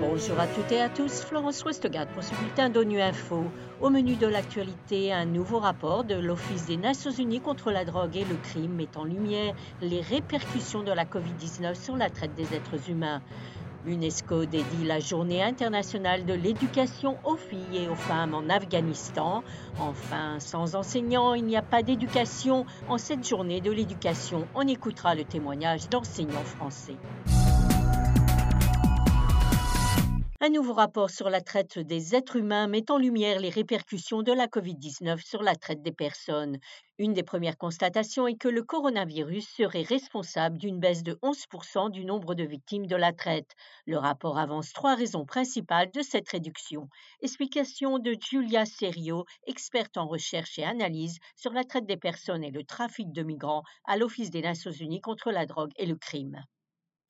Bonjour à toutes et à tous, Florence Westgard pour ce bulletin d'ONU Info. Au menu de l'actualité, un nouveau rapport de l'Office des Nations Unies contre la drogue et le crime met en lumière les répercussions de la Covid-19 sur la traite des êtres humains. L'UNESCO dédie la journée internationale de l'éducation aux filles et aux femmes en Afghanistan. Enfin, sans enseignants, il n'y a pas d'éducation. En cette journée de l'éducation, on écoutera le témoignage d'enseignants français. Un nouveau rapport sur la traite des êtres humains met en lumière les répercussions de la COVID-19 sur la traite des personnes. Une des premières constatations est que le coronavirus serait responsable d'une baisse de 11% du nombre de victimes de la traite. Le rapport avance trois raisons principales de cette réduction. Explication de Julia Serio, experte en recherche et analyse sur la traite des personnes et le trafic de migrants à l'Office des Nations Unies contre la drogue et le crime.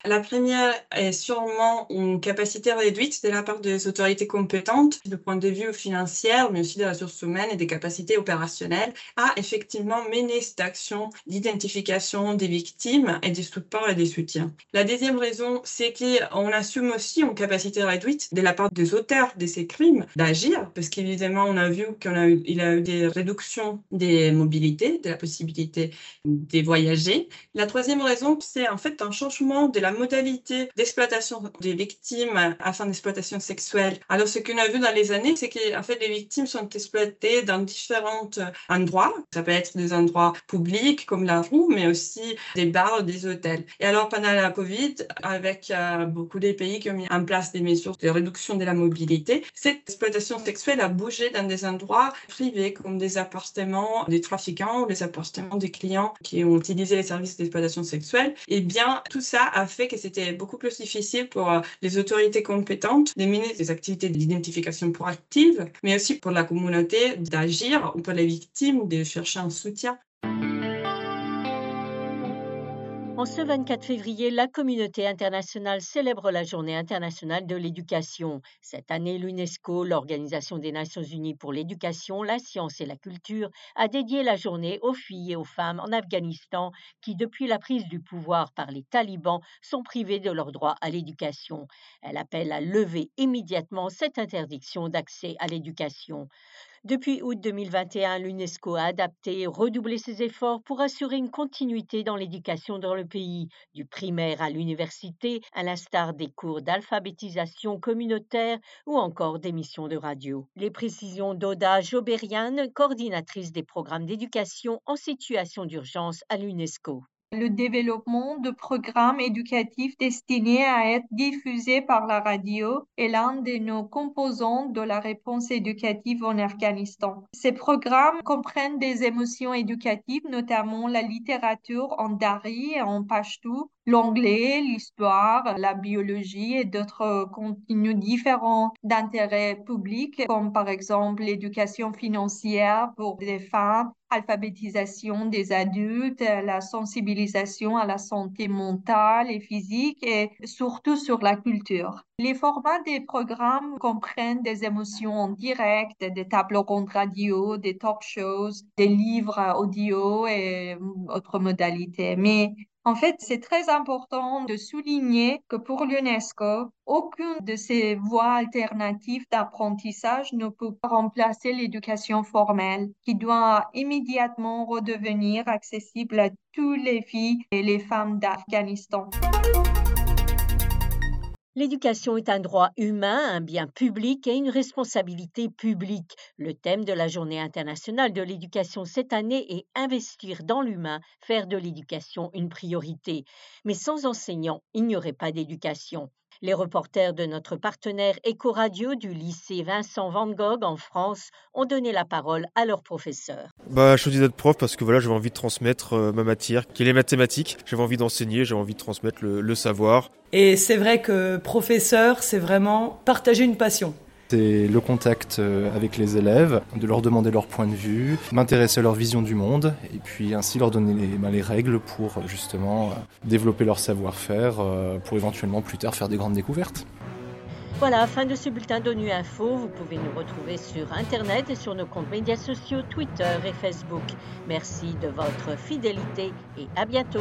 La première est sûrement une capacité réduite de la part des autorités compétentes, du point de vue financier, mais aussi des ressources humaines et des capacités opérationnelles, à effectivement mener cette action d'identification des victimes et des supports et des soutiens. La deuxième raison, c'est qu'on assume aussi une capacité réduite de la part des auteurs de ces crimes d'agir, parce qu'évidemment, on a vu qu'il a, a eu des réductions des mobilités, de la possibilité de voyager. La troisième raison, c'est en fait un changement de la modalité d'exploitation des victimes à fin d'exploitation sexuelle. Alors, ce qu'on a vu dans les années, c'est qu'en fait, les victimes sont exploitées dans différents endroits. Ça peut être des endroits publics comme la rue, mais aussi des bars, des hôtels. Et alors, pendant la Covid, avec euh, beaucoup des pays qui ont mis en place des mesures de réduction de la mobilité, cette exploitation sexuelle a bougé dans des endroits privés comme des appartements des trafiquants ou les appartements des clients qui ont utilisé les services d'exploitation sexuelle. Et bien, tout ça a fait que c'était beaucoup plus difficile pour euh, les autorités compétentes de mener des activités d'identification proactive, mais aussi pour la communauté d'agir ou pour les victimes de chercher un soutien. En ce 24 février, la communauté internationale célèbre la Journée internationale de l'éducation. Cette année, l'UNESCO, l'Organisation des Nations Unies pour l'éducation, la science et la culture, a dédié la journée aux filles et aux femmes en Afghanistan qui, depuis la prise du pouvoir par les talibans, sont privées de leur droit à l'éducation. Elle appelle à lever immédiatement cette interdiction d'accès à l'éducation. Depuis août 2021, l'UNESCO a adapté et redoublé ses efforts pour assurer une continuité dans l'éducation dans le pays, du primaire à l'université, à l'instar des cours d'alphabétisation communautaire ou encore des missions de radio. Les précisions d'Oda Joberian, coordinatrice des programmes d'éducation en situation d'urgence à l'UNESCO le développement de programmes éducatifs destinés à être diffusés par la radio est l'un de nos composants de la réponse éducative en Afghanistan. Ces programmes comprennent des émotions éducatives, notamment la littérature en dari et en pashto, l'anglais, l'histoire, la biologie et d'autres contenus différents d'intérêt public, comme par exemple l'éducation financière pour les femmes, alphabétisation des adultes, la sensibilisation à la santé mentale et physique et surtout sur la culture. Les formats des programmes comprennent des émotions en direct, des tables rondes radio, des talk shows, des livres audio et autres modalités. En fait, c'est très important de souligner que pour l'UNESCO, aucune de ces voies alternatives d'apprentissage ne peut remplacer l'éducation formelle, qui doit immédiatement redevenir accessible à toutes les filles et les femmes d'Afghanistan. L'éducation est un droit humain, un bien public et une responsabilité publique. Le thème de la Journée internationale de l'éducation cette année est investir dans l'humain, faire de l'éducation une priorité. Mais sans enseignants, il n'y aurait pas d'éducation. Les reporters de notre partenaire Ecoradio du lycée Vincent Van Gogh en France ont donné la parole à leurs professeurs. Bah, je choisis d'être prof parce que voilà, j'avais envie de transmettre euh, ma matière, qui est les mathématiques. J'avais envie d'enseigner, j'avais envie de transmettre le, le savoir. Et c'est vrai que professeur, c'est vraiment partager une passion c'est le contact euh, avec les élèves, de leur demander leur point de vue, m'intéresser à leur vision du monde, et puis ainsi leur donner les, ben, les règles pour justement euh, développer leur savoir-faire, euh, pour éventuellement plus tard faire des grandes découvertes. Voilà, fin de ce bulletin d'ONU Info. Vous pouvez nous retrouver sur Internet et sur nos comptes médias sociaux Twitter et Facebook. Merci de votre fidélité et à bientôt.